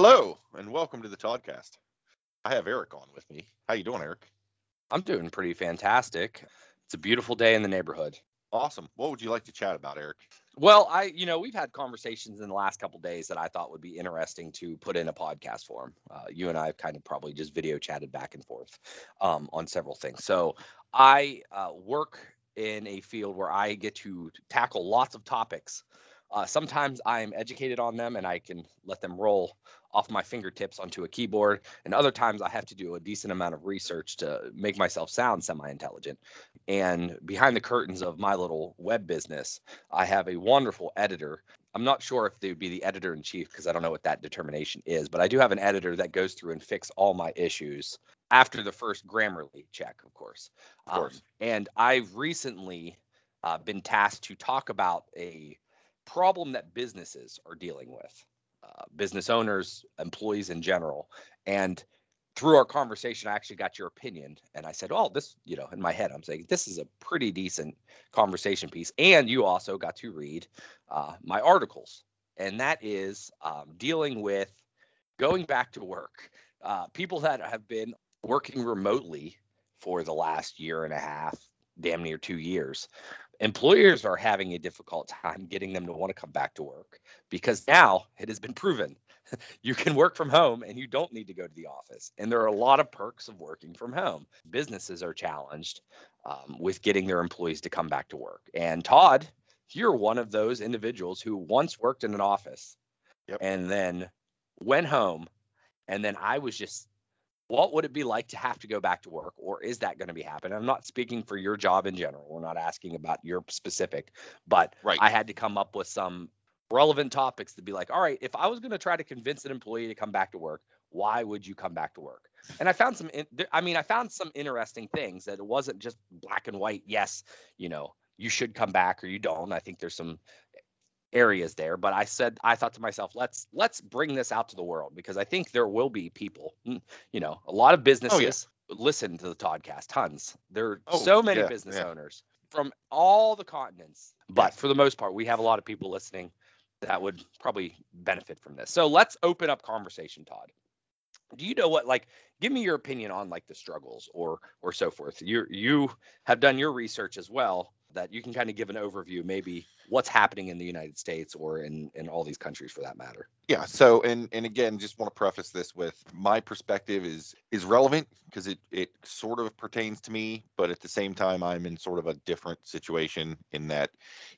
Hello and welcome to the Toddcast. I have Eric on with me. How you doing, Eric? I'm doing pretty fantastic. It's a beautiful day in the neighborhood. Awesome. What would you like to chat about, Eric? Well, I, you know, we've had conversations in the last couple days that I thought would be interesting to put in a podcast form. Uh, you and I have kind of probably just video chatted back and forth um, on several things. So I uh, work in a field where I get to tackle lots of topics. Uh, sometimes I'm educated on them and I can let them roll off my fingertips onto a keyboard. And other times I have to do a decent amount of research to make myself sound semi intelligent. And behind the curtains of my little web business, I have a wonderful editor. I'm not sure if they would be the editor in chief because I don't know what that determination is, but I do have an editor that goes through and fix all my issues after the first Grammarly check, of course. Of course. Um, and I've recently uh, been tasked to talk about a problem that businesses are dealing with, business owners, employees in general. And through our conversation, I actually got your opinion. And I said, oh, this, you know, in my head, I'm saying this is a pretty decent conversation piece. And you also got to read uh, my articles. And that is um, dealing with going back to work. Uh, people that have been working remotely for the last year and a half, damn near two years, employers are having a difficult time getting them to want to come back to work because now it has been proven you can work from home and you don't need to go to the office. And there are a lot of perks of working from home. Businesses are challenged um, with getting their employees to come back to work. And Todd, you're one of those individuals who once worked in an office yep. and then went home. And then I was just what would it be like to have to go back to work or is that going to be happening? I'm not speaking for your job in general we're not asking about your specific but right. i had to come up with some relevant topics to be like all right if i was going to try to convince an employee to come back to work why would you come back to work? And i found some i mean i found some interesting things that it wasn't just black and white yes you know you should come back or you don't. I think there's some areas there but i said i thought to myself let's let's bring this out to the world because i think there will be people mm, you know a lot of businesses oh, yeah. listen to the podcast tons. There are oh, so many yeah, business yeah. owners from all the continents but for the most part we have a lot of people listening that would probably benefit from this. So let's open up conversation todd. Do you know what like give me your opinion on like the struggles or or so forth. You you have done your research as well that you can kind of give an overview, maybe what's happening in the United States or in in all these countries for that matter. Yeah. So and and again, just want to preface this with my perspective is is relevant because it it sort of pertains to me, but at the same time, I'm in sort of a different situation in that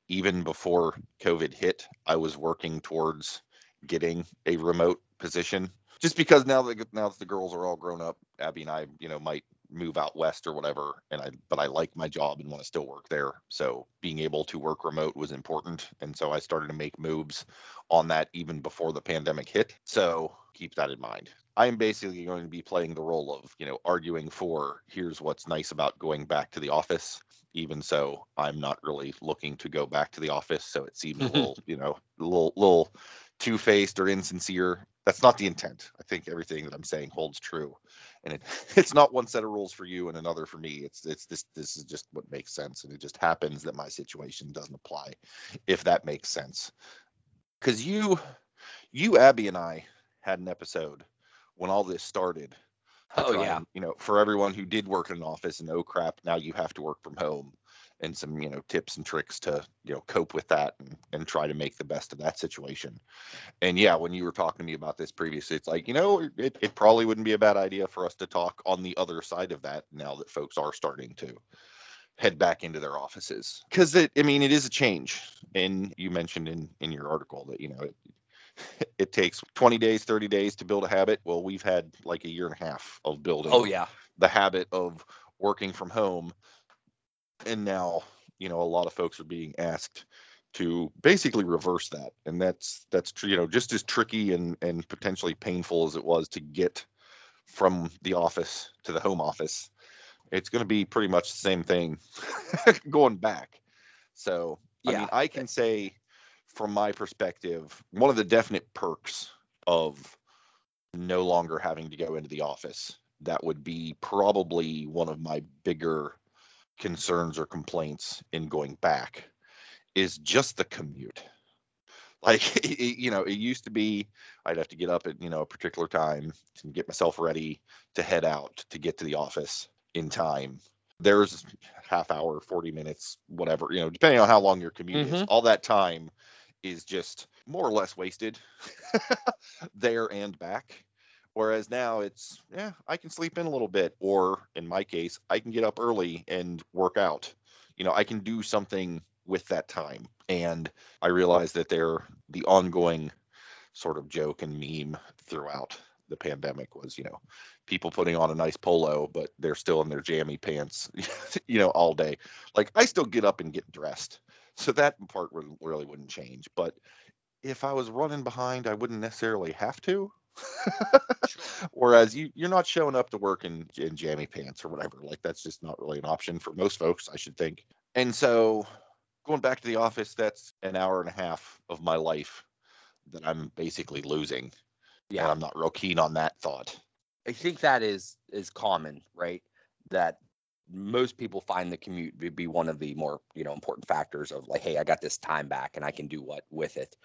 even before COVID hit, I was working towards getting a remote position just because now that now that the girls are all grown up, Abby and I, you know, might move out west or whatever and i but i like my job and want to still work there so being able to work remote was important and so i started to make moves on that even before the pandemic hit so keep that in mind. I am basically going to be playing the role of you know arguing for here's what's nice about going back to the office even so i'm not really looking to go back to the office so it seems a little you know a little little two-faced or insincere. That's not the intent. I think everything that i'm saying holds true and it, it's not one set of rules for you and another for me. It's it's this this is just what makes sense and it just happens that my situation doesn't apply if that makes sense. Because you you abby and i had an episode when all this started. Oh yeah. You know for everyone who did work in an office and oh crap now you have to work from home and some you know tips and tricks to you know cope with that and, and try to make the best of that situation. And yeah when you were talking to me about this previously it's like you know it, it probably wouldn't be a bad idea for us to talk on the other side of that now that folks are starting to head back into their offices. Because it i mean it is a change. And you mentioned in in your article that you know it, it takes 20 days 30 days to build a habit. Well we've had like a year and a half of building oh yeah. the habit of working from home and now you know a lot of folks are being asked to basically reverse that and that's that's you know just as tricky and and potentially painful as it was to get from the office to the home office it's going to be pretty much the same thing going back so yeah. i mean i can say from my perspective one of the definite perks of no longer having to go into the office that would be probably one of my bigger concerns or complaints in going back is just the commute. Like, it, you know, it used to be I'd have to get up at, you know, a particular time to get myself ready to head out to get to the office in time. There's half hour, 40 minutes, whatever, you know, depending on how long your commute is. Mhm. All that time is just more or less wasted there and back. Whereas now it's, yeah, I can sleep in a little bit, or in my case, I can get up early and work out. You know, I can do something with that time. And I realize that they're the ongoing sort of joke and meme throughout the pandemic was, you know, people putting on a nice polo, but they're still in their jammy pants, you know, all day. Like I still get up and get dressed. So that part really wouldn't change. But if I was running behind, I wouldn't necessarily have to. Whereas you, you're not showing up to work in, in jammy pants or whatever. Like that's just not really an option for most folks, I should think. And so going back to the office, that's an hour and a half of my life that I'm basically losing. Yeah. And I'm not real keen on that thought. I think that is is common, right? That most people find the commute to be one of the more you know important factors of like, hey, I got this time back and I can do what with it.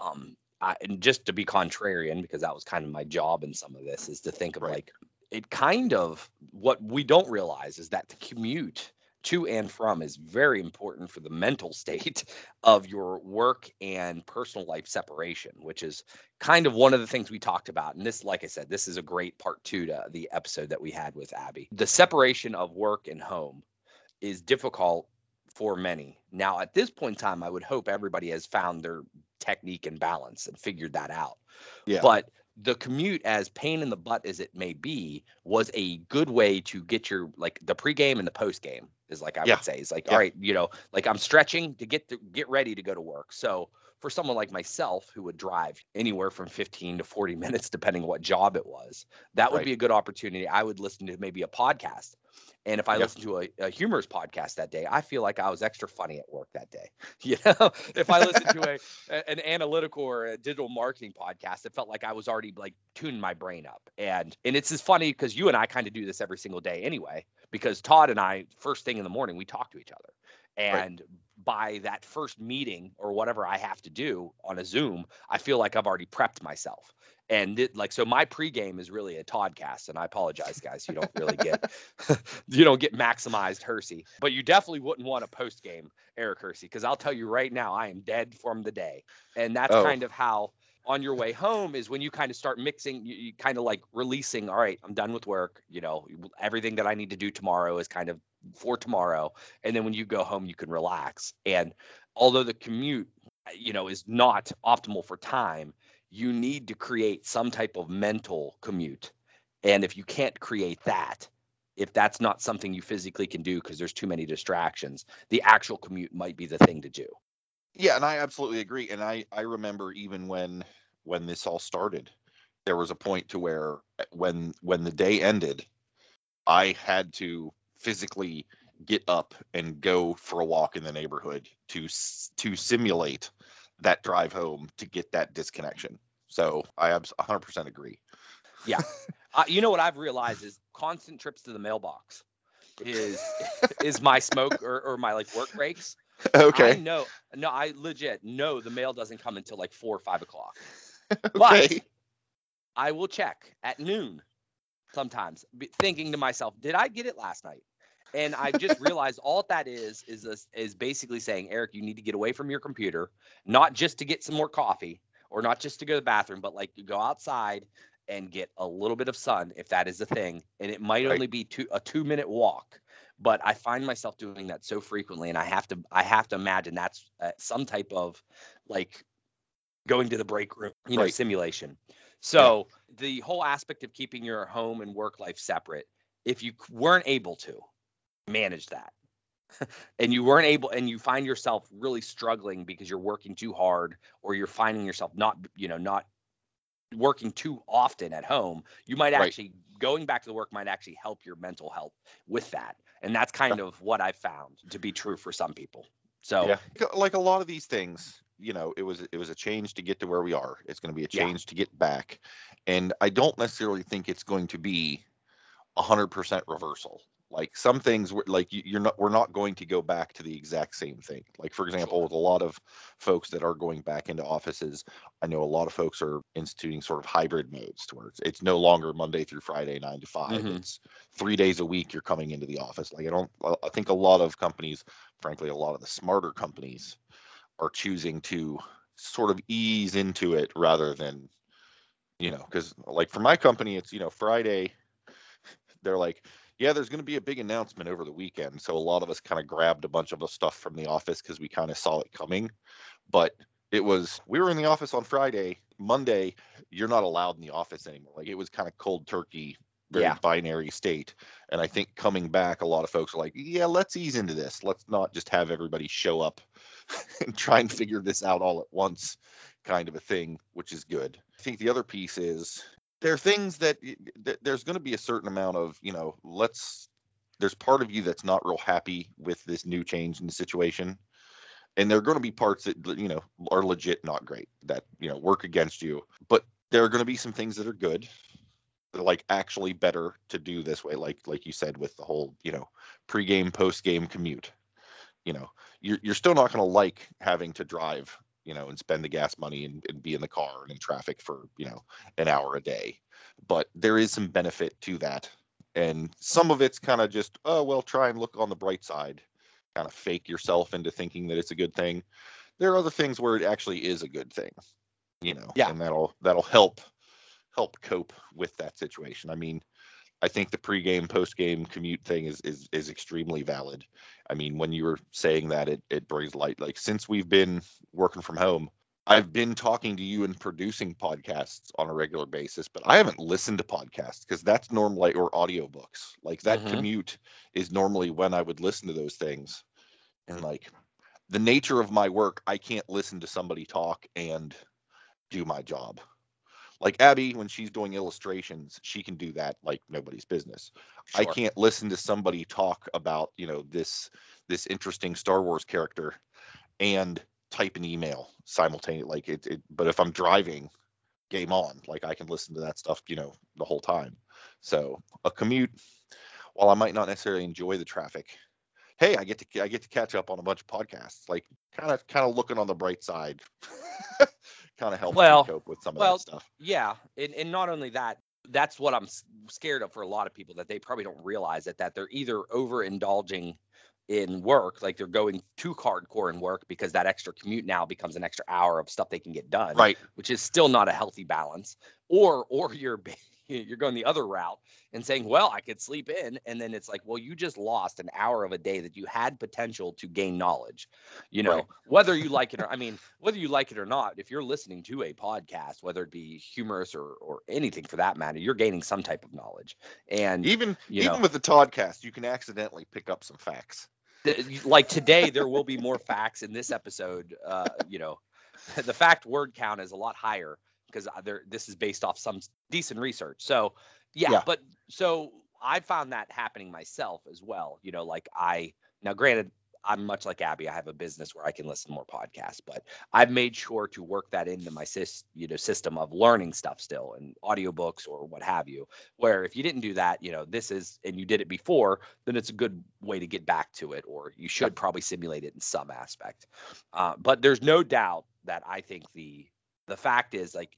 Um, I, and just to be contrarian, because that was kind of my job in some of this, is to think of Right. like it kind of what we don't realize is that the commute to and from is very important for the mental state of your work and personal life separation, which is kind of one of the things we talked about. And this, like I said, this is a great part two to the episode that we had with Abby. The separation of work and home is difficult for many. Now, at this point in time, I would hope everybody has found their technique and balance and figured that out. Yeah. But the commute, as pain in the butt as it may be, was a good way to get your like the pregame and the postgame is like I Yeah. would say. It's like, Yeah. all right, you know, like I'm stretching to get to get ready to go to work. So for someone like myself who would drive anywhere from 15 to 40 minutes, depending what job it was, that would Right. be a good opportunity. I would listen to maybe a podcast. And if I Yeah. listen to a, a humorous podcast that day, I feel like I was extra funny at work that day. You know, if I listen to a, an analytical or a digital marketing podcast, it felt like I was already like tuning my brain up. And and it's just funny because you and I kind of do this every single day anyway. Because Todd and I, first thing in the morning, we talk to each other. And by that first meeting or whatever I have to do on a Zoom, I feel like I've already prepped myself. And it, like so, my pregame is really a Toddcast, and I apologize, guys. You don't really get you don't get maximized Hersey, but you definitely wouldn't want a post game Eric Hersey because I'll tell you right now, I am dead from the day, and that's Oh. kind of how on your way home is when you kind of start mixing you, you kind of like releasing all right i'm done with work you know everything that i need to do tomorrow is kind of for tomorrow and then when you go home you can relax and although the commute uh, you know is not optimal for time you need to create some type of mental commute and if you can't create that if that's not something you physically can do because there's too many distractions the actual commute might be the thing to do Yeah, and I absolutely agree. And I I remember even when when this all started, there was a point to where uh, when when the day ended, I had to physically get up and go for a walk in the neighborhood to to simulate that drive home to get that disconnection. So I abs- 100% agree. uh, you know what i've realized is constant trips to the mailbox is is my smoke or, or my like work breaks Okay. know. No, I legit know the mail doesn't come until like four or five o'clock. Okay. But I will check at noon sometimes, thinking to myself, did I get it last night? And I just realized all that is is this, is basically saying, Eric, you need to get away from your computer, not just to get some more coffee or not just to go to the bathroom, but like you go outside and get a little bit of sun if that is a thing. And it might Right. only be two a two minute walk but I find myself doing that so frequently, and I have to I have to imagine that's uh, some type of like going to the break room, you know, Right. simulation. So the whole aspect of keeping your home and work life separate, if you weren't able to manage that, and you weren't able, and you find yourself really struggling because you're working too hard, or you're finding yourself not, you know, not working too often at home, you might Right. actually going back to the work might actually help your mental health with that. And that's kind of what I've found to be true for some people. So Yeah. Like a lot of these things, you know, it was it was a change to get to where we are. It's going to be a Yeah. change to get back. And I don't necessarily think it's going to be a 100% reversal. Like some things, were- like you- you're not, we're not going to go back to the exact same thing. Like for example, with a lot of folks that are going back into offices, I know a lot of folks are instituting sort of hybrid modes to where it's, it's no longer Monday through Friday, nine to 5 Mhm. It's three days a week you're coming into the office. Like I don't, I think a lot of companies, frankly, a lot of the smarter companies are choosing to sort of ease into it rather than, you know, because like for my company, it's, you know, Friday, they're like, yeah, there's going to be a big announcement over the weekend. So a lot of us kind of grabbed a bunch of the stuff from the office because we kind of saw it coming. But it was, we were in the office on Friday. Monday, you're not allowed in the office anymore. Like it was kind of cold turkey, very Yeah. binary state. And I think coming back, a lot of folks are like, yeah, let's ease into this. Let's not just have everybody show up and try and figure this out all at once, kind of a thing, which is good. I think the other piece is there are things that y- th- there's going to be a certain amount of, you know, let's, there's part of you that's not real happy with this new change in the situation. And there are going to be parts that, you know, are legit not great that, you know, work against you. But there are going to be some things that are good that like actually better to do this way like like you said with the whole you know pre-game post-game commute you know you're, you're still not going to like having to drive you know and spend the gas money and, and be in the car and in traffic for you know an hour a day. But there is some benefit to that. And some of it's kind of just oh well try and look on the bright side. Kind of fake yourself into thinking that it's a good thing. There are other things where it actually is a good thing you know Yeah. and that'll that'll help help cope with that situation. I mean I think the pregame, postgame commute thing is is is extremely valid. I mean, when you were saying that, it it brings light. Like since we've been working from home, I've been talking to you and producing podcasts on a regular basis, but I haven't listened to podcasts because that's normally or audiobooks. Like that Mhm. commute is normally when I would listen to those things. And like the nature of my work, I can't listen to somebody talk and do my job. Like Abby, when she's doing illustrations, she can do that like nobody's business. I can't listen to somebody talk about, you know, this this interesting Star Wars character and type an email simultaneously. Like it, it but if I'm driving, game on. Like I can listen to that stuff, you know, the whole time. So a commute, while I might not necessarily enjoy the traffic, hey, I get to I get to catch up on a bunch of podcasts. Like kind of kind of looking on the bright side. kind of helps Well- me cope with some of well, that stuff. Yeah, and, and not only that, that's what I'm scared of for a lot of people that they probably don't realize that that they're either overindulging in work, like they're going too hardcore in work because that extra commute now becomes an extra hour of stuff they can get done, Right. which is still not a healthy balance. Or or you're you're going the other route and saying, well, I could sleep in, and then it's like, well, you just lost an hour of a day that you had potential to gain knowledge. You know, Right. whether you like it or I mean, whether you like it or not, if you're listening to a podcast, whether it be humorous or or anything for that matter, you're gaining some type of knowledge. And Even even know. with the Toddcast, you can accidentally pick up some facts. th- like today, there will be more facts in this episode. Uh, you know, the fact word count is a lot higher because this is based off some decent research. So yeah, Yeah. but so I found that happening myself as well. You know, like I now granted I'm much like Abby. I have a business where I can listen to more podcasts, but I've made sure to work that into my sys, you know, system of learning stuff still and audiobooks or what have you. Where if you didn't do that, you know, this is and you did it before, then it's a good way to get back to it, or you should probably simulate it in some aspect. Uh, but there's no doubt that I think the the fact is like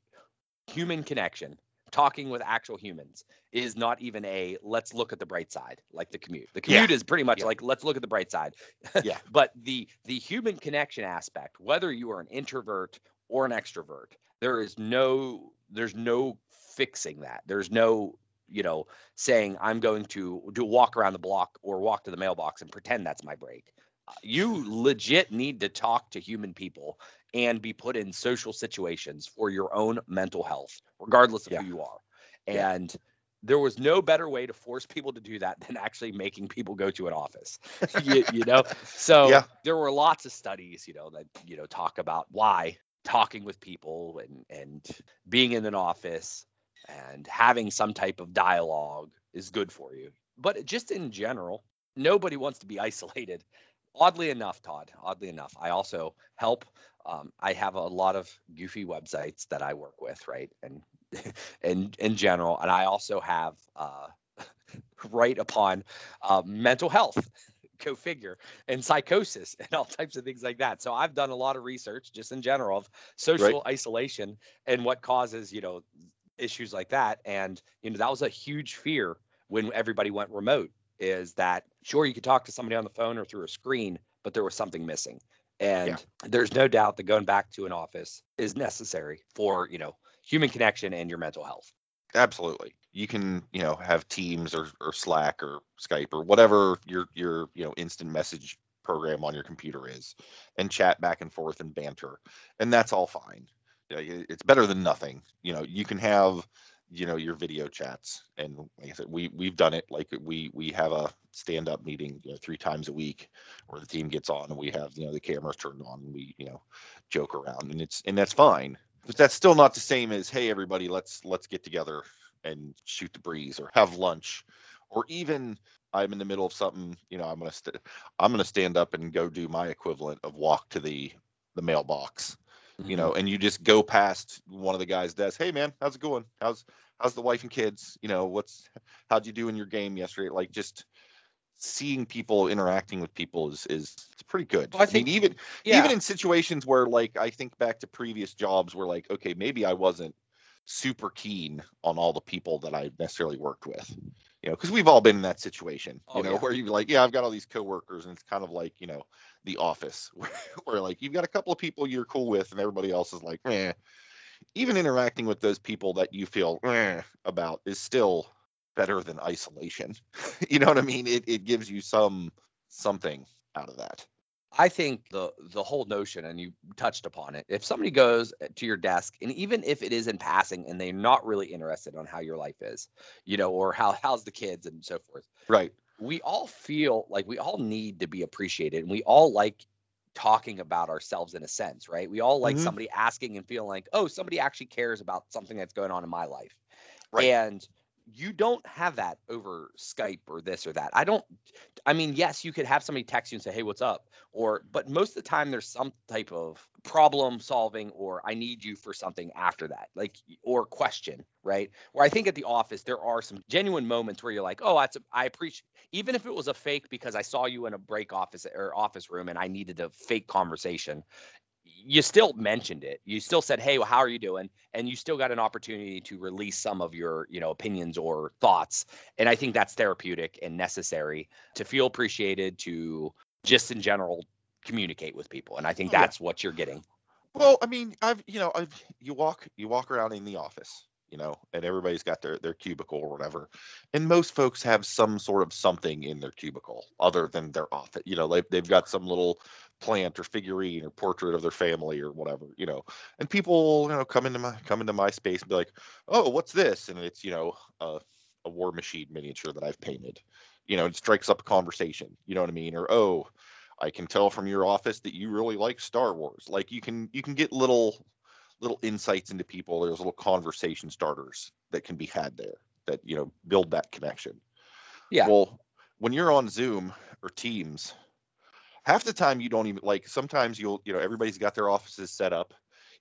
human connection talking with actual humans is not even a let's look at the bright side like the commute the Yeah. commute is pretty much Yeah. like let's look at the bright side Yeah. but the the human connection aspect whether you are an introvert or an extrovert there is no there's no fixing that there's no you know saying i'm going to do a walk around the block or walk to the mailbox and pretend that's my break Uh, you legit need to talk to human people and be put in social situations for your own mental health regardless of Yeah. who you are Yeah. and there was no better way to force people to do that than actually making people go to an office you, you know so Yeah. there were lots of studies you know that you know talk about why talking with people and and being in an office and having some type of dialogue is good for you but just in general nobody wants to be isolated oddly enough todd oddly enough i also help um, i have a lot of goofy websites that i work with right and in in general and i also have uh, right upon uh, mental health. Go figure. And psychosis and all types of things like that. So i've done a lot of research just in general of social right. isolation and what causes you know issues like that. And you know that was a huge fear when everybody went remote is that sure you could talk to somebody on the phone or through a screen but there was something missing and yeah. there's no doubt that going back to an office is necessary for you know human connection and your mental health. Absolutely. You can you know have teams or, or slack or skype or whatever your your you know instant message program on your computer is and chat back and forth and banter and that's all fine. It's better than nothing. You know you can have you know your video chats. And like i said we we've done it. Like we we have a stand up meeting you know, three times a week where the team gets on and we have you know the cameras turned on and we you know joke around. And it's and that's fine. But that's still not the same as hey everybody let's let's get together and shoot the breeze or have lunch. Or even I'm in the middle of something, you know, I'm gonna st- I'm gonna stand up and go do my equivalent of walk to the the mailbox, mm-hmm. you know, and you just go past one of the guys' desk. Hey man, how's it going? How's how's the wife and kids? You know, what's how'd you do in your game yesterday? Like just seeing people interacting with people is is it's pretty good. Well, I, think, I mean, even yeah. even in situations where like I think back to previous jobs where like okay maybe I wasn't super keen on all the people that I necessarily worked with. You know, because we've all been in that situation, you oh, know, yeah. where you're like, yeah, I've got all these coworkers, and it's kind of like, you know, the office, where, where like you've got a couple of people you're cool with, and everybody else is like, eh. Even interacting with those people that you feel eh, about is still better than isolation. you know what I mean? It it gives you some something out of that. I think the the whole notion, and you touched upon it, if somebody goes to your desk, and even if it is in passing, and they're not really interested on how your life is, you know, or how how's the kids and so forth, right? We all feel like we all need to be appreciated, and we all like talking about ourselves in a sense, right? We all like mm-hmm. somebody asking and feeling like, oh, somebody actually cares about something that's going on in my life, right? And you don't have that over Skype or this or that. I don't I mean, yes, you could have somebody text you and say, "Hey, what's up?" or but most of the time there's some type of problem solving or I need you for something after that. Like or question, right? Where I think at the office there are some genuine moments where you're like, "Oh, that's I appreciate even if it was a fake because I saw you in a break office or office room and I needed a fake conversation you still mentioned it. You still said, "Hey, well, how are you doing?" And you still got an opportunity to release some of your, you know, opinions or thoughts. And I think that's therapeutic and necessary to feel appreciated, to just in general communicate with people. And I think oh, that's yeah. what you're getting. Well, I mean, I've, you know, I've you walk you walk around in the office, you know, and everybody's got their their cubicle or whatever, and most folks have some sort of something in their cubicle other than their office. You know, they've they've got some little plant or figurine or portrait of their family or whatever, you know. And people, you know, come into my come into my space and be like, "Oh, what's this?" And it's, you know, a, a Warmachine miniature that I've painted. You know, it strikes up a conversation. You know what I mean? Or, "Oh, I can tell from your office that you really like Star Wars." Like you can you can get little little insights into people. There's little conversation starters that can be had there that, you know, build that connection. Yeah. Well, when you're on Zoom or Teams, half the time you don't even like sometimes you'll you know everybody's got their offices set up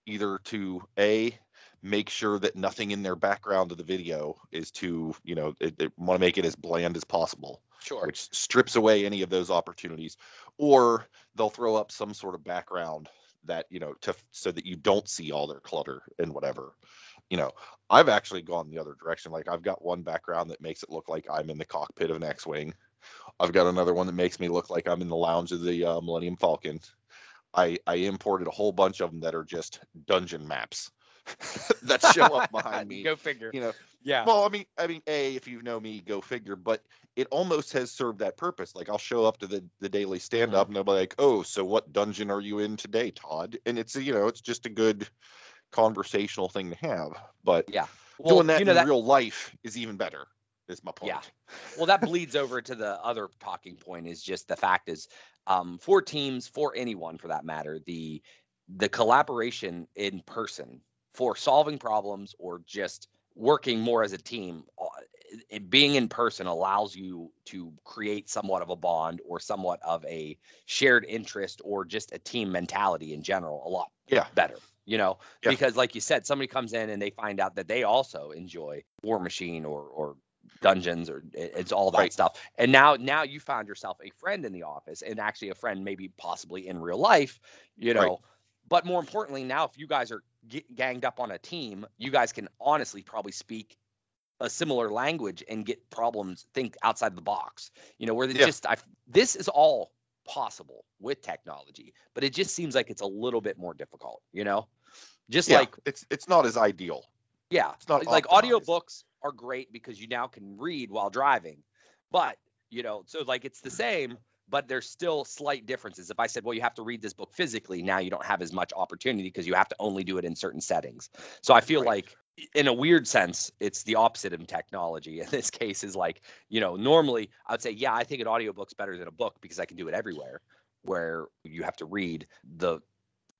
either to a make sure that nothing in their background of the video is to you know want to make it as bland as possible sure. which strips away any of those opportunities. Or they'll throw up some sort of background that you know to so that you don't see all their clutter and whatever. You know i've actually gone the other direction. Like i've got one background that makes it look like i'm in the cockpit of an x-wing I've got another one that makes me look like I'm in the lounge of the uh, Millennium Falcon. I I imported a whole bunch of them that are just dungeon maps that show up behind me. go figure. You know. Yeah. Well, I mean, I mean, a if you know me, go figure. But it almost has served that purpose. Like I'll show up to the the daily stand up, mm-hmm. and they'll be like, "Oh, so what dungeon are you in today, Todd?" And it's you know, it's just a good conversational thing to have. But yeah, well, doing that you know, in that... real life is even better is my point. Yeah. Well, that bleeds over to the other talking point is just the fact is um, for teams, for anyone for that matter, the the collaboration in person for solving problems or just working more as a team uh, being in person allows you to create somewhat of a bond or somewhat of a shared interest or just a team mentality in general a lot yeah. better you know yeah. because like you said somebody comes in and they find out that they also enjoy Warmachine or or dungeons or it's all that Right. stuff. And now now you found yourself a friend in the office and actually a friend maybe possibly in real life, you know. Right. But more importantly, now if you guys are g- ganged up on a team, you guys can honestly probably speak a similar language and get problems think outside the box. You know, where they Yeah. just I this is all possible with technology, but it just seems like it's a little bit more difficult, you know? Just Yeah, like it's it's not as ideal. yeah, It's not like audiobooks are great because you now can read while driving. But, you know, so like it's the same, but there's still slight differences. If I said, well, you have to read this book physically, now you don't have as much opportunity because you have to only do it in certain settings. So I feel Right. like in a weird sense, it's the opposite of technology. In this case is like, you know, normally I would say, yeah, I think an audiobook's better than a book because I can do it everywhere. Where you have to read the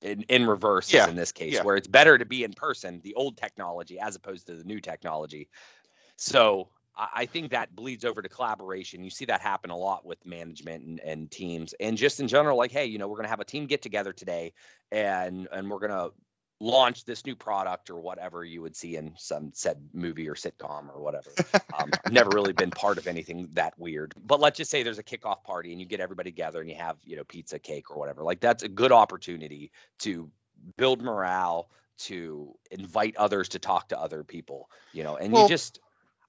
in, in reverse Yeah, in this case, yeah. where it's better to be in person, the old technology, as opposed to the new technology. So I I think that bleeds over to collaboration. You see that happen a lot with management and, and teams, and just in general, like, hey, you know, we're gonna have a team get together today, and and we're gonna launch this new product or whatever you would see in some said movie or sitcom or whatever. Um, I've never really been part of anything that weird, but let's just say there's a kickoff party and you get everybody together and you have you know pizza, cake, or whatever. Like that's a good opportunity to build morale, to invite others to talk to other people, you know, and Well- you just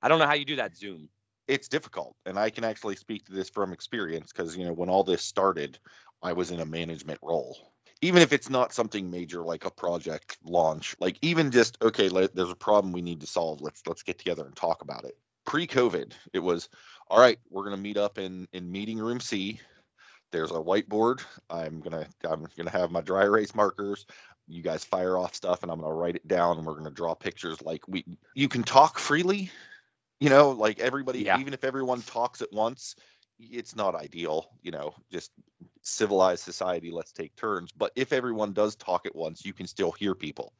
I don't know how you do that Zoom. it's difficult and i can actually speak to this from experience because you know when all this started i was in a management role even if it's not something major like a project launch like even just okay let, there's a problem we need to solve. Let's let's get together and talk about it. Pre-covid it was all right we're going to meet up in in meeting room c. There's a whiteboard. I'm going to i'm going to have my dry erase markers. You guys fire off stuff and i'm going to write it down and we're going to draw pictures. Like we you can talk freely you know like everybody Yeah. even if everyone talks at once it's not ideal you know just civilized society let's take turns. But if everyone does talk at once you can still hear people.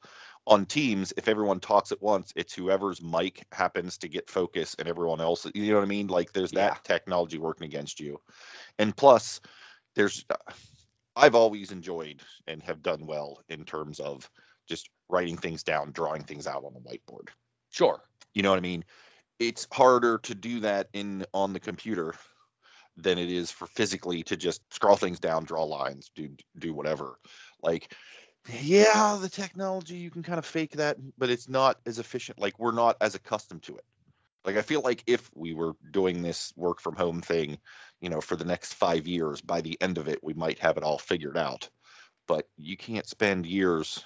On teams if everyone talks at once it's whoever's mic happens to get focus and everyone else you know what i mean? Like there's that technology working against you. And plus there's i've always enjoyed and have done well in terms of just writing things down drawing things out on the whiteboard. Sure. you know what I mean? It's harder to do that in on the computer than it is for physically to just scroll things down, draw lines, do do whatever. Like, yeah, the technology you can kind of fake that, but it's not as efficient. Like we're not as accustomed to it. Like I feel like if we were doing this work from home thing, you know, for the next five years, by the end of it, we might have it all figured out. But you can't spend years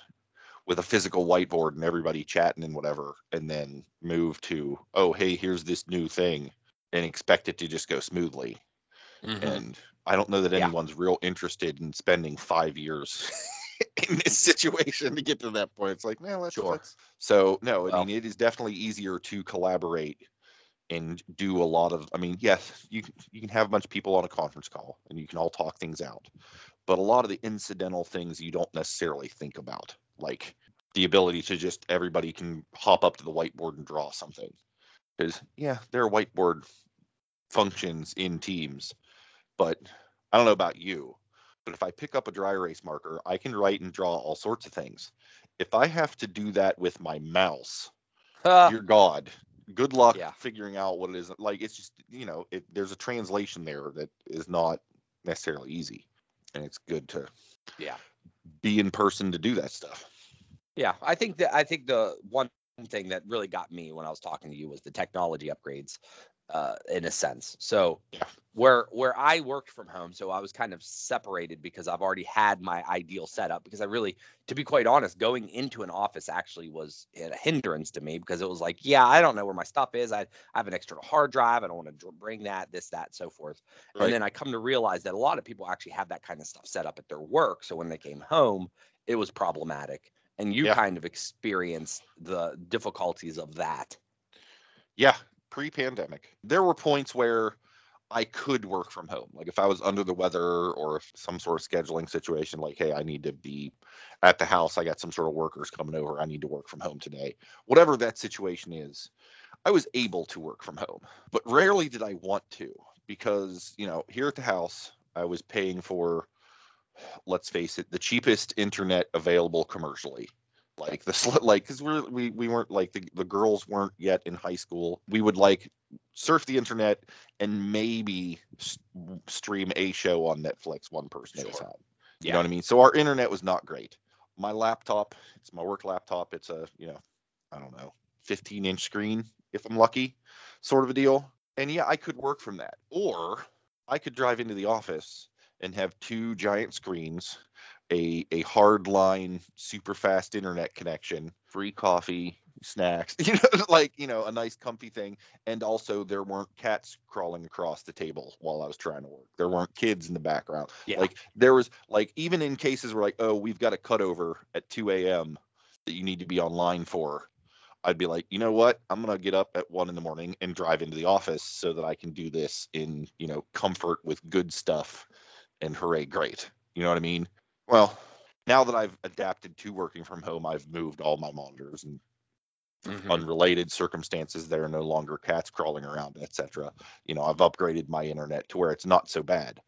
with a physical whiteboard and everybody chatting and whatever, and then move to, oh, hey, here's this new thing, and expect it to just go smoothly. Mhm. And I don't know that Yeah. anyone's real interested in spending five years in this situation to get to that point. It's like, no, let's, Sure. let's. So no, I Well- mean, it is definitely easier to collaborate and do a lot of. I mean, yes, you you can have a bunch of people on a conference call and you can all talk things out, but a lot of the incidental things you don't necessarily think about, like the ability to just everybody can hop up to the whiteboard and draw something. Because yeah, there are whiteboard functions in Teams, but I don't know about you, but if I pick up a dry erase marker, I can write and draw all sorts of things. If I have to do that with my mouse, Ah, dear God, good luck Yeah. figuring out what it is. Like it's just you know, it, there's a translation there that is not necessarily easy, and it's good to Yeah. be in person to do that stuff. Yeah, I think that I think the one thing that really got me when I was talking to you was the technology upgrades, uh, in a sense. So Yeah. where where I worked from home, so I was kind of separated because I've already had my ideal setup. Because I really, to be quite honest, going into an office actually was a hindrance to me because it was like, yeah, I don't know where my stuff is. I, I have an external hard drive. I don't want to bring that, this, that, so forth. Right. And then I come to realize that a lot of people actually have that kind of stuff set up at their work. So when they came home, it was problematic. And you Yeah. kind of experienced the difficulties of that. Yeah, pre-pandemic, there were points where I could work from home. Like if I was under the weather or if some sort of scheduling situation, like, hey, I need to be at the house. I got some sort of workers coming over. I need to work from home today. Whatever that situation is, I was able to work from home, but rarely did I want to because, you know, here at the house, I was paying for, let's face it, the cheapest internet available commercially. Like the like because we're we, we weren't like the, the girls weren't yet in high school. We would like surf the internet and maybe stream a show on netflix one person at a time. You Yeah. know what i mean? So our internet was not great. My laptop it's my work laptop it's a you know i don't know 15 inch screen if i'm lucky sort of a deal. And yeah i could work from that. Or i could drive into the office and have two giant screens a a hard line super fast internet connection free coffee snacks you know like you know a nice comfy thing. And also there weren't cats crawling across the table while i was trying to work. There weren't kids in the background. Yeah. like there was like even in cases where like oh we've got a cutover at 2 a.m that you need to be online for i'd be like you know what? I'm gonna get up at one in the morning and drive into the office so that i can do this in you know comfort with good stuff and hooray great. You know what i mean well now that i've adapted to working from home i've moved all my monitors and Mhm. unrelated circumstances there are no longer cats crawling around etc you know i've upgraded my internet to where it's not so bad.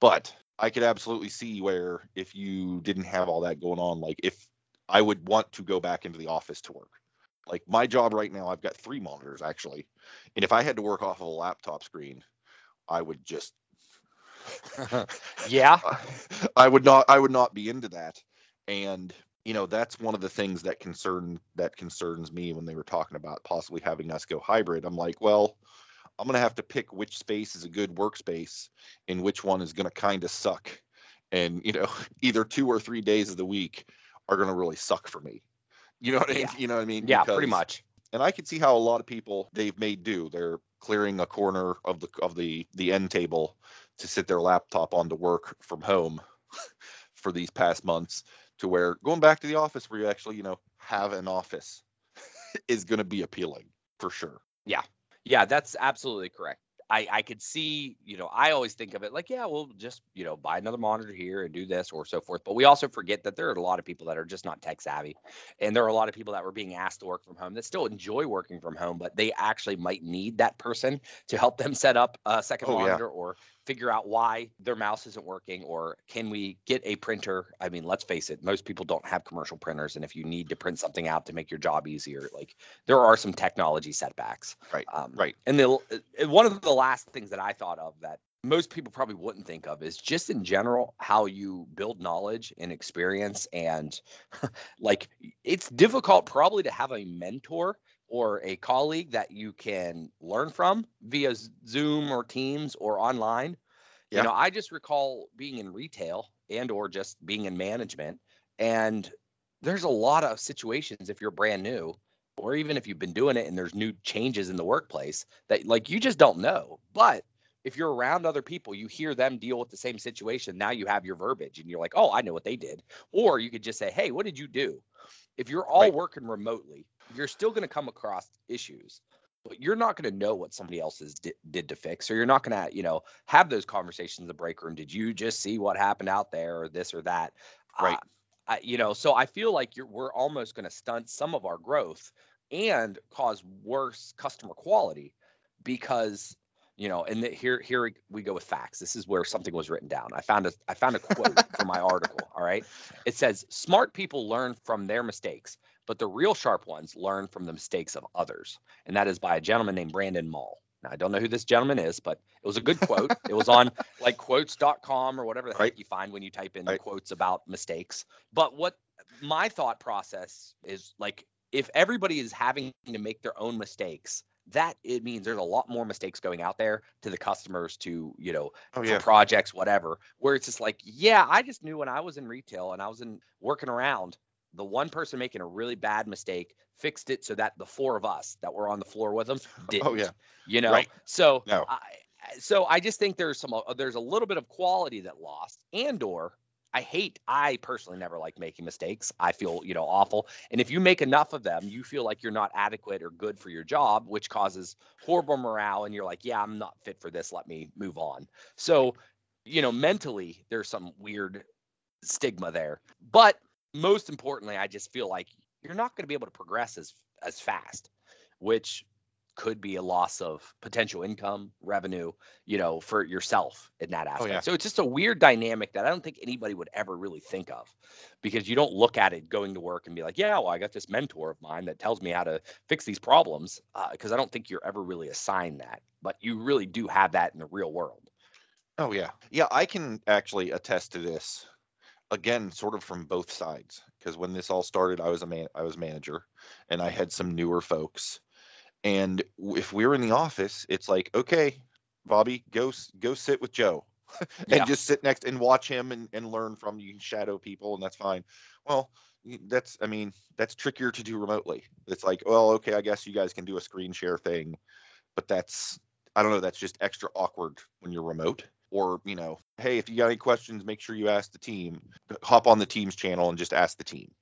But i could absolutely see where if you didn't have all that going on like if i would want to go back into the office to work. Like my job right now i've got three monitors actually. And if i had to work off of a laptop screen i would just yeah. I would not I would not be into that. And you know, that's one of the things that concern that concerns me when they were talking about possibly having us go hybrid. I'm like, well, I'm gonna have to pick which space is a good workspace and which one is gonna kind of suck. And you know, either two or three days of the week are gonna really suck for me. You know what I mean? Yeah. You know what I mean? Yeah. Pretty much. and I can see how a lot of people they've made do. They're clearing a corner of the of the the end table to sit their laptop on to work from home for these past months to where going back to the office where you actually, you know, have an office is going to be appealing for sure. Yeah, Yeah, that's absolutely correct. I, I could see, you know, I always think of it like, yeah, we'll just, you know, buy another monitor here and do this or so forth. But we also forget that there are a lot of people that are just not tech savvy. And there are a lot of people that were being asked to work from home that still enjoy working from home, but they actually might need that person to help them set up a second Oh, yeah. monitor or figure out why their mouse isn't working or can we get a printer i mean let's face it most people don't have commercial printers and if you need to print something out to make your job easier like there are some technology setbacks Right, um, right. and the uh, one of the last things that i thought of that most people probably wouldn't think of is just in general how you build knowledge and experience and like it's difficult probably to have a mentor or a colleague that you can learn from via Zoom or Teams or online. Yeah. You know, I just recall being in retail and or just being in management and there's a lot of situations if you're brand new or even if you've been doing it and there's new changes in the workplace that like you just don't know. But if you're around other people, you hear them deal with the same situation. Now you have your verbiage and you're like, oh, I know what they did. Or you could just say, hey, what did you do? If you're all Right. working remotely, you're still going to come across issues, but you're not going to know what somebody else has di- did to fix. Or you're not going to, you know, have those conversations in the break room. Did you just see what happened out there or this or that? Right. Uh, I, you know, so I feel like you're, we're almost going to stunt some of our growth and cause worse customer quality because you know and the, here here we go with facts. This is where something was written down. I found a i found a quote for my article all right? It says smart people learn from their mistakes but the real sharp ones learn from the mistakes of others. And that is by a gentleman named Brandon Mull. Now i don't know who this gentleman is but it was a good quote. It was on like quotes.com or whatever the heck you find when you type in Right. quotes about mistakes. But what my thought process is like if everybody is having to make their own mistakes that it means there's a lot more mistakes going out there to the customers to you know Oh yeah. projects whatever where it's just like yeah i just knew when i was in retail and i was in working around the one person making a really bad mistake fixed it so that the four of us that were on the floor with them didn't Oh yeah. you know Right. so No. I, so i just think there's some uh, there's a little bit of quality that lost and or i hate i personally never like making mistakes. I feel you know awful. And if you make enough of them you feel like you're not adequate or good for your job which causes horrible morale and you're like yeah i'm not fit for this. Let me move on. So you know mentally there's some weird stigma there. But most importantly i just feel like you're not going to be able to progress as as fast which could be a loss of potential income, revenue, you know, for yourself in that aspect. Oh, yeah. So it's just a weird dynamic that I don't think anybody would ever really think of because you don't look at it going to work and be like, yeah, well, I got this mentor of mine that tells me how to fix these problems. Uh, because I don't think you're ever really assigned that, but you really do have that in the real world. Oh yeah. Yeah, I can actually attest to this again sort of from both sides because when this all started I was a man I was manager and I had some newer folks and if we're in the office it's like okay Bobby go go sit with Joe and Yeah. just sit next and watch him and, and learn from you. Shadow people and that's fine. Well that's I mean that's trickier to do remotely. It's like well okay I guess you guys can do a screen share thing. But that's I don't know that's just extra awkward when you're remote or you know hey if you got any questions make sure you ask the team. Hop on the team's channel and just ask the team.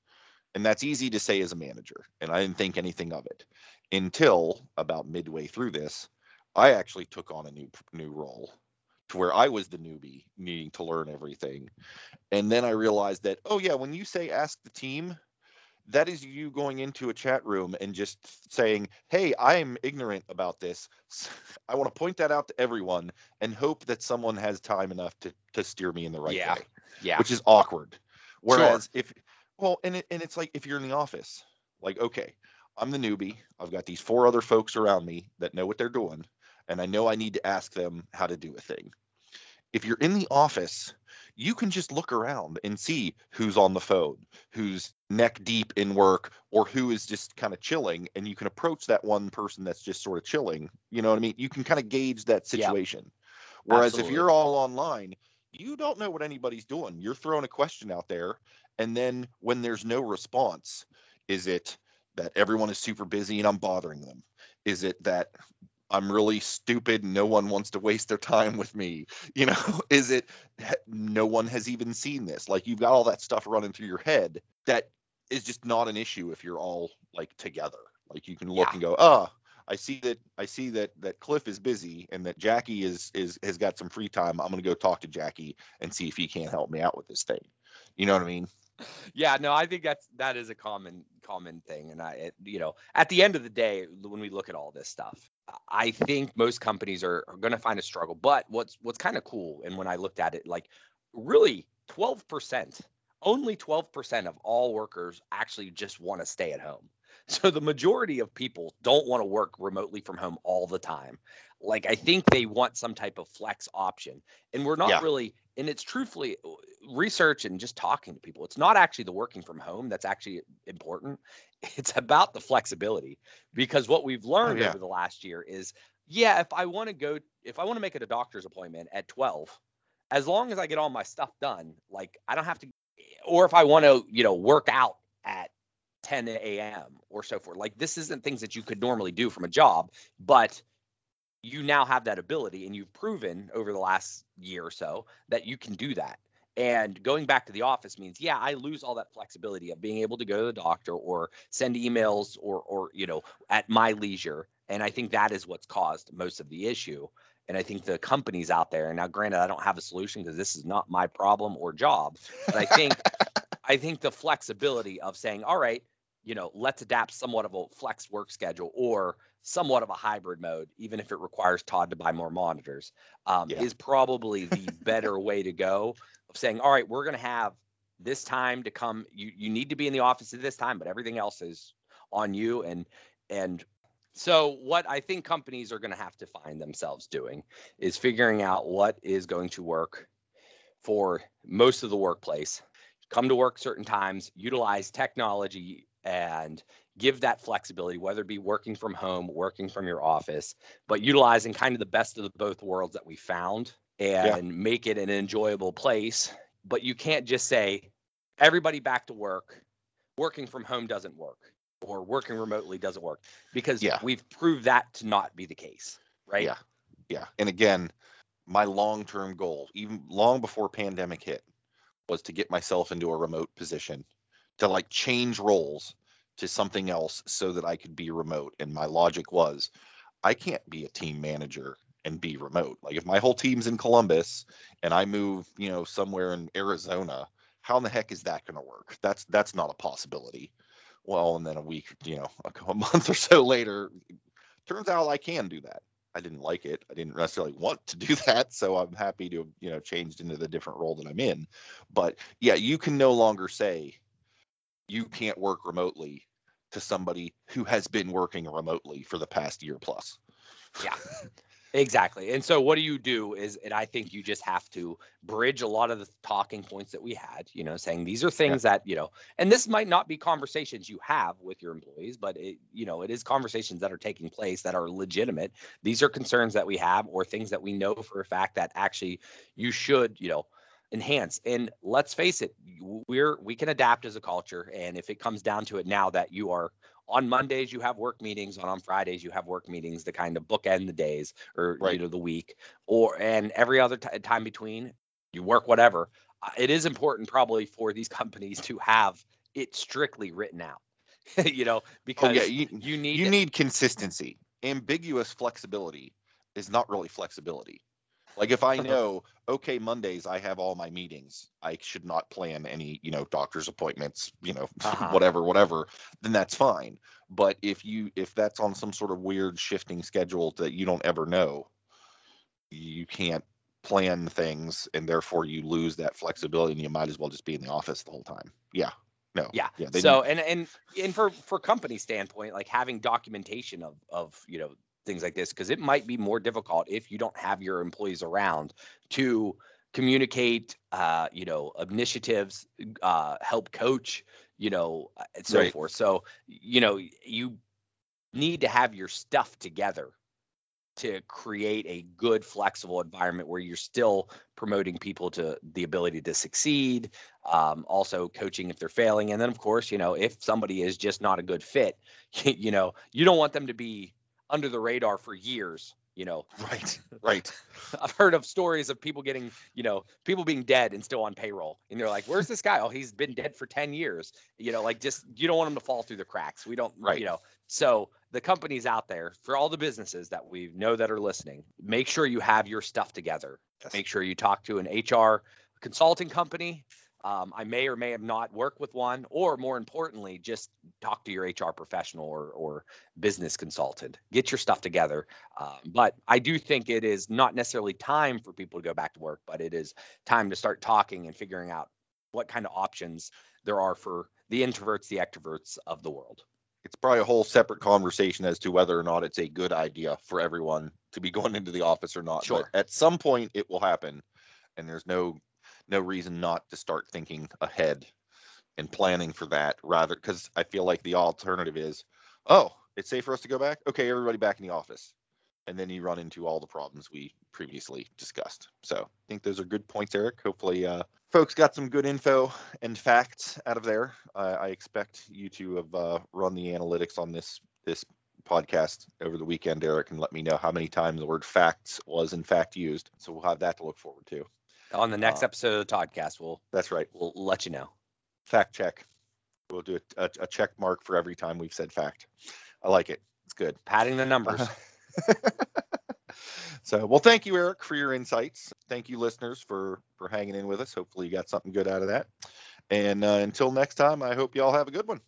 And that's easy to say as a manager and i didn't think anything of it until about midway through this i actually took on a new new role to where i was the newbie needing to learn everything and then i realized that oh yeah when you say ask the team that is you going into a chat room and just saying hey i am ignorant about this i want to point that out to everyone and hope that someone has time enough to to steer me in the right Yeah. way Yeah. which is awkward whereas if well and it, and it's like if you're in the office like okay i'm the newbie. I've got these four other folks around me that know what they're doing and i know i need to ask them how to do a thing. If you're in the office you can just look around and see who's on the phone who's neck deep in work or who is just kind of chilling and you can approach that one person that's just sort of chilling you know what i mean? You can kind of gauge that situation. Whereas Absolutely. if you're all online you don't know what anybody's doing. You're throwing a question out there and then when there's no response is it that everyone is super busy and i'm bothering them is it that i'm really stupid and no one wants to waste their time with me you know is it no one has even seen this like you've got all that stuff running through your head that is just not an issue if you're all like together like you can look Yeah. and go ah I see that I see that that Cliff is busy and that Jackie is is has got some free time. I'm gonna go talk to Jackie and see if he can't help me out with this thing. You know what I mean? yeah no i think that's that is a common common thing and i it, you know at the end of the day when we look at all this stuff i think most companies are, are going to find a struggle but what's what's kind of cool and when i looked at it like really 12% only 12% of all workers actually just want to stay at home so the majority of people don't want to work remotely from home all the time like i think they want some type of flex option and we're not Yeah. really and it's truthfully uh, research and just talking to people it's not actually the working from home that's actually important it's about the flexibility because what we've oh, learned yeah. over the last year is yeah if i want to go if i want to make it a doctor's appointment at 12 as long as i get all my stuff done like i don't have to or if i want to you know work out 10 a.m or so forth. Like this isn't things that you could normally do from a job but you now have that ability and you've proven over the last year or so that you can do that. And going back to the office means yeah i lose all that flexibility of being able to go to the doctor or send emails or or you know at my leisure. And i think that is what's caused most of the issue. And i think the companies out there and now granted i don't have a solution because this is not my problem or job but i think i think the flexibility of saying all right you know let's adapt somewhat of a flex work schedule or somewhat of a hybrid mode even if it requires todd to buy more monitors um, Yeah. is probably the better way to go of saying all right we're going to have this time to come. You you need to be in the office at this time but everything else is on you. And and so what i think companies are going to have to find themselves doing is figuring out what is going to work for most of the workplace. Come to work certain times utilize technology and give that flexibility whether it be working from home working from your office but utilizing kind of the best of the both worlds that we found and make it an enjoyable place but you can't just say everybody back to work working from home doesn't work or working remotely doesn't work because Yeah. we've proved that to not be the case right Yeah. Yeah. And again, my long term goal, even long before pandemic hit, was to get myself into a remote position, to like change roles to something else so that I could be remote. And my logic was I can't be a team manager and be remote. Like if my whole team's in Columbus and I move, you know, somewhere in Arizona, how in the heck is that going to work? That's that's not a possibility. Well, and then a week, you know, a, month or so later, turns out I can do that. I didn't like it. I didn't necessarily want to do that, so I'm happy to you know changed into the different role that I'm in. But yeah, you can no longer say you can't work remotely to somebody who has been working remotely for the past year plus. Yeah. Exactly. And so what do you do is and I think you just have to bridge a lot of the talking points that we had, you know, saying these are things yeah. that, you know, and this might not be conversations you have with your employees, but it, you know, it is conversations that are taking place that are legitimate. These are concerns that we have or things that we know for a fact that actually you should, you know, enhance. And let's face it, we're we can adapt as a culture and if it comes down to it now that you are on Mondays you have work meetings, and on Fridays you have work meetings to kind of bookend the days or right. you know the week, or and every other t- time between you work whatever. Uh, it is important probably for these companies to have it strictly written out, you know, because oh, yeah, you, you need you need consistency. Ambiguous flexibility is not really flexibility. Like if I know, okay, Mondays I have all my meetings, I should not plan any, you know, doctor's appointments, you know, uh-huh. whatever, whatever, then that's fine. But if you if that's on some sort of weird shifting schedule that you don't ever know, you can't plan things and therefore you lose that flexibility and you might as well just be in the office the whole time. Yeah. No. Yeah. yeah so and and and for for company standpoint, like having documentation of of you know things like this because it might be more difficult if you don't have your employees around to communicate uh, you know initiatives uh, help coach you know uh, and so right. forth so you know you need to have your stuff together to create a good flexible environment where you're still promoting people to the ability to succeed um, also coaching if they're failing and then of course you know if somebody is just not a good fit you know you don't want them to be under the radar for years you know? Right right. I've heard of stories of people getting you know people being dead and still on payroll and they're like where's this guy? Oh he's been dead for 10 years. You know like just you don't want him to fall through the cracks. We don't right. you know so the companies out there for all the businesses that we know that are listening make sure you have your stuff together. Yes. make sure you talk to an hr consulting company um, I may or may have not worked with one, or more importantly, just talk to your HR professional or, or business consultant. Get your stuff together. Um, but I do think it is not necessarily time for people to go back to work, but it is time to start talking and figuring out what kind of options there are for the introverts, the extroverts of the world. It's probably a whole separate conversation as to whether or not it's a good idea for everyone to be going into the office or not. Sure. But at some point, it will happen, and there's no no reason not to start thinking ahead and planning for that rather because I feel like the alternative is, oh, it's safe for us to go back. Okay, everybody back in the office. And then you run into all the problems we previously discussed. So I think those are good points, Eric. Hopefully, uh, folks got some good info and facts out of there. Uh, I expect you to have uh, run the analytics on this this podcast over the weekend, Eric, and let me know how many times the word facts was in fact used. So we'll have that to look forward to on the next uh, episode of the podcast. We'll that's right. We'll let you know. Fact check. We'll do a, a, a check mark for every time we've said fact. I like it. It's good. Padding the numbers. so, well, thank you, Eric, for your insights. Thank you, listeners, for for hanging in with us. Hopefully, you got something good out of that. And uh, until next time, I hope you all have a good one.